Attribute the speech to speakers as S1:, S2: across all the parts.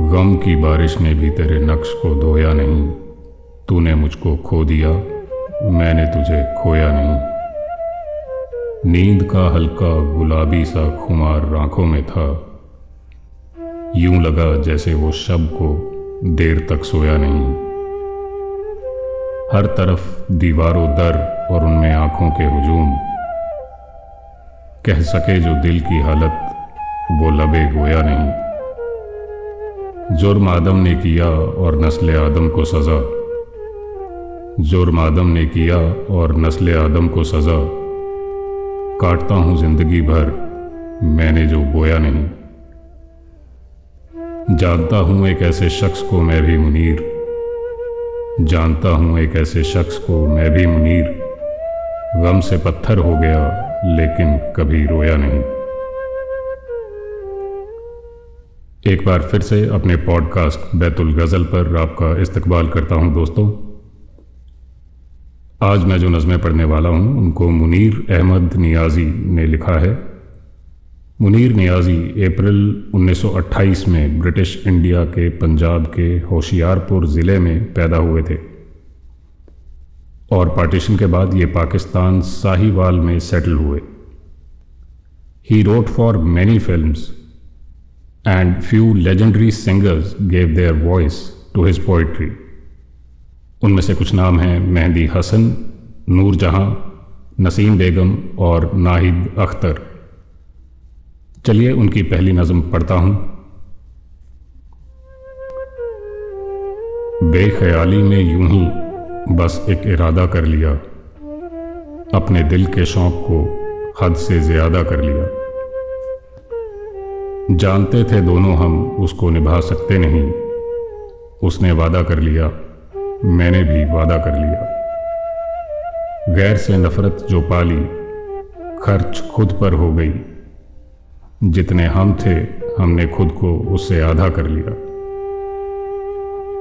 S1: गम की बारिश ने भी तेरे नक्श को धोया नहीं। तूने मुझको खो दिया, मैंने तुझे खोया नहीं। नींद का हल्का गुलाबी सा खुमार आँखों में था। यूँ लगा जैसे वो शब को देर तक सोया नहीं। हर तरफ़ दीवारों दर और उनमें आँखों के हुजूम। कह सके जो दिल की हालत, वो लबे गोया नहीं। जुर्म आदम ने किया और नस्ल आदम को सज़ा। जुर्म आदम ने किया और नस्ल आदम को सज़ा। काटता हूँ ज़िंदगी भर, मैंने जो बोया नहीं। जानता हूँ एक ऐसे शख्स को मैं भी मुनीर। जानता हूँ एक ऐसे शख्स को मैं भी मुनीर। गम से पत्थर हो गया, लेकिन कभी रोया नहीं। एक बार फिर से अपने पॉडकास्ट बैतुल गज़ल पर आपका इस्तकबाल करता हूँ दोस्तों। आज मैं जो नज़में पढ़ने वाला हूँ, उनको मुनीर अहमद नियाज़ी ने लिखा है। मुनीर नियाज़ी अप्रैल 1928 में ब्रिटिश इंडिया के पंजाब के होशियारपुर ज़िले में पैदा हुए थे। और पार्टीशन के बाद ये पाकिस्तान साहिवाल में सेटल हुए। He wrote for many films and few legendary singers gave their voice to his poetry. उनमें से कुछ नाम हैं मेहंदी हसन नूर जहाँ नसीम बेगम और नाहिद अख्तर। चलिए उनकी पहली नज़म पढ़ता हूँ। बेख्याली में यूँ ही बस एक इरादा कर लिया। अपने दिल के शौक को हद से ज़्यादा कर लिया। जानते थे दोनों हम, उसको निभा सकते नहीं। उसने वादा कर लिया। मैंने भी वादा कर लिया। गैर से नफरत जो पाली, खर्च खुद पर हो गई। जितने हम थे, हमने खुद को उससे आधा कर लिया।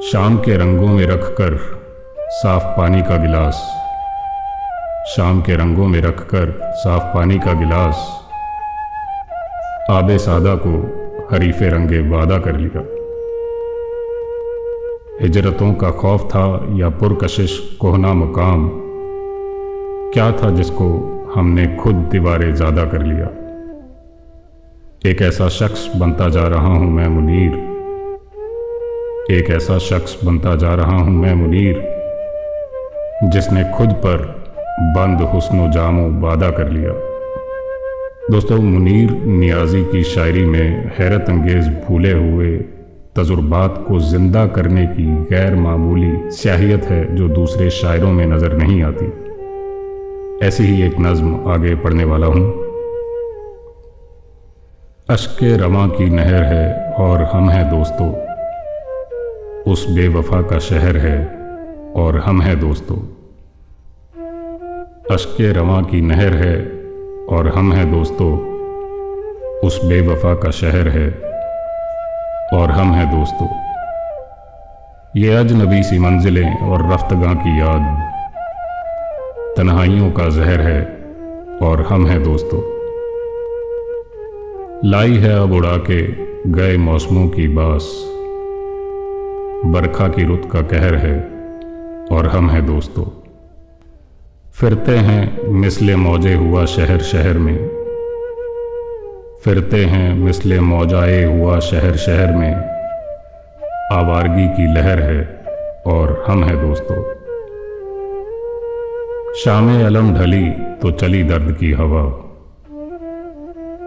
S1: शाम के रंगों में रखकर साफ़ पानी का गिलास। शाम के रंगों में रखकर साफ़ पानी का गिलास। आबे सादा को हरीफे रंगे वादा कर लिया। हिजरतों का खौफ था या पुरकशिश कोहना मुकाम? क्या था जिसको हमने खुद दीवारें ज़्यादा कर लिया? एक ऐसा शख्स बनता जा रहा हूँ मैं मुनीर। एक ऐसा शख्स बनता जा रहा हूँ मैं मुनीर, जिसने खुद पर बंद हुस्नो जामो वादा कर लिया। दोस्तों, मुनीर नियाजी की शायरी में हैरत अंगेज भूले हुए तजुर्बात को ज़िंदा करने की गैर मामूली स्याहियत है जो दूसरे शायरों में नज़र नहीं आती। ऐसी ही एक नज्म आगे पढ़ने वाला हूँ। अश्क रमा की नहर है और हम हैं दोस्तों। उस बेवफा का शहर है और हम हैं दोस्तों। अश्क रमा की नहर है और हम हैं दोस्तों, उस बेवफा का शहर है और हम हैं दोस्तों। ये अजनबी सी मंजिलें और रफ्तगा की याद, तन्हाइयों का जहर है और हम हैं दोस्तों। लाई है अब उड़ा के गए मौसमों की बास, बरखा की रुत का कहर है और हम हैं दोस्तों। फिरते हैं मिसले मौजे हुआ शहर शहर में। फिरते हैं मिसले मौजाए हुआ शहर शहर में। आवारगी की लहर है और हम हैं दोस्तों। शाम अलम ढली तो चली दर्द की हवा।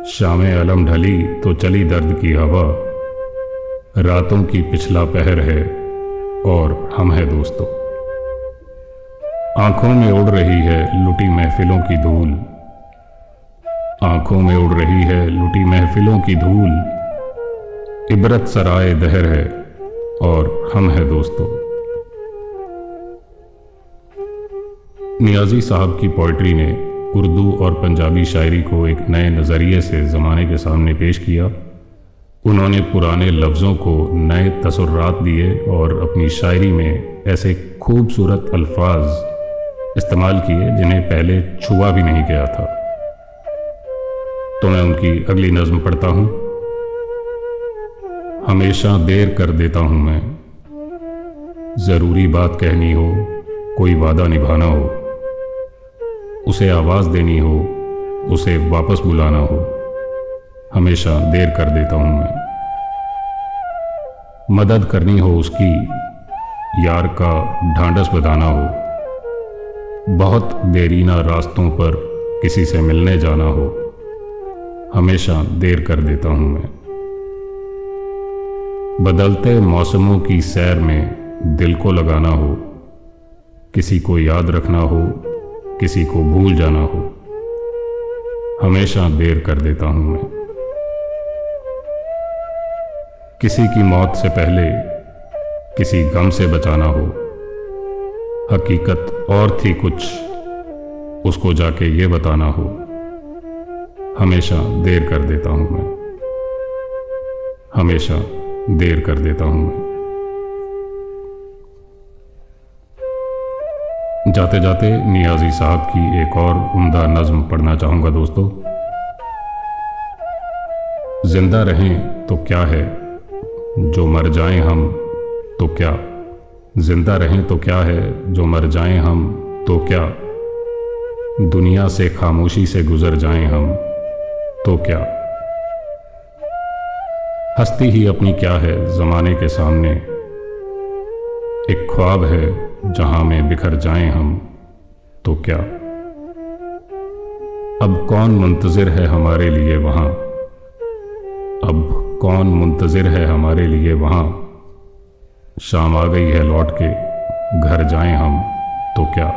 S1: शाम अलम ढली तो चली दर्द की हवा। रातों की पिछला पहर है और हम हैं दोस्तों। आँखों में उड़ रही है लुटी महफिलों की धूल। आँखों में उड़ रही है लुटी महफिलों की धूल। इबरत सराय दहर है और हम है दोस्तों। नियाजी साहब की पोइट्री ने उर्दू और पंजाबी शायरी को एक नए नज़रिए से ज़माने के सामने पेश किया। उन्होंने पुराने लफ्ज़ों को नए तसुर्रात दिए और अपनी शायरी में ऐसे खूबसूरत अल्फाज इस्तेमाल किए जिन्हें पहले छुआ भी नहीं गया था। तो मैं उनकी अगली नज्म पढ़ता हूँ। हमेशा देर कर देता हूँ मैं। ज़रूरी बात कहनी हो, कोई वादा निभाना हो, उसे आवाज़ देनी हो, उसे वापस बुलाना हो, हमेशा देर कर देता हूँ मैं। मदद करनी हो उसकी, यार का ढांडस बताना हो। बहुत देरीना रास्तों पर किसी से मिलने जाना हो। हमेशा देर कर देता हूँ मैं। बदलते मौसमों की सैर में दिल को लगाना हो, किसी को याद रखना हो, किसी को भूल जाना हो, हमेशा देर कर देता हूँ मैं। किसी की मौत से पहले किसी गम से बचाना हो हकीकत और थी कुछ। उसको जाके ये बताना हो। हमेशा देर कर देता हूँ मैं। हमेशा देर कर देता हूँ मैं। जाते जाते नियाजी साहब की एक और उम्दा नज्म पढ़ना चाहूँगा दोस्तों। ज़िंदा रहें तो क्या है? जो मर जाएँ हम तो क्या ज़िंदा रहें तो क्या है? जो मर जाएँ हम तो क्या? दुनिया से खामोशी से गुजर जाएँ हम तो क्या? हस्ती ही अपनी क्या है जमाने के सामने? एक ख्वाब है जहाँ में बिखर जाएँ हम तो क्या? अब कौन मुंतजिर है हमारे लिए वहाँ? अब कौन मुंतजिर है हमारे लिए वहाँ? शाम आ गई है लौट के। घर जाएँ हम तो क्या?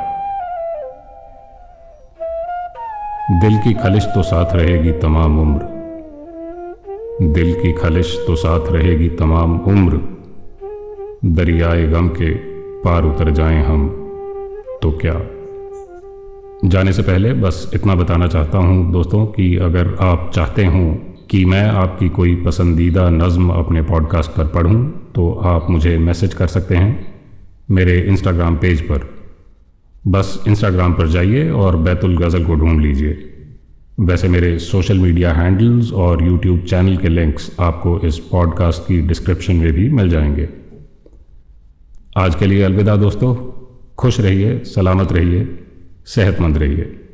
S1: दिल की खलिश तो साथ रहेगी तमाम उम्र। दिल की खलिश तो साथ रहेगी तमाम उम्र। दरियाए गम के पार उतर जाएँ हम तो क्या? जाने से पहले बस इतना बताना चाहता हूँ दोस्तों कि अगर आप चाहते हों कि मैं आपकी कोई पसंदीदा नज़म अपने पॉडकास्ट पर पढ़ूं तो आप मुझे मैसेज कर सकते हैं मेरे इंस्टाग्राम पेज पर। बस इंस्टाग्राम पर जाइए और बैतुल गज़ल को ढूंढ लीजिए। वैसे मेरे सोशल मीडिया हैंडल्स और यूट्यूब चैनल के लिंक्स आपको इस पॉडकास्ट की डिस्क्रिप्शन में भी मिल जाएँगे। आज के लिए अलविदा दोस्तों। खुश रहिए, सलामत रहिए, सेहतमंद रहिए।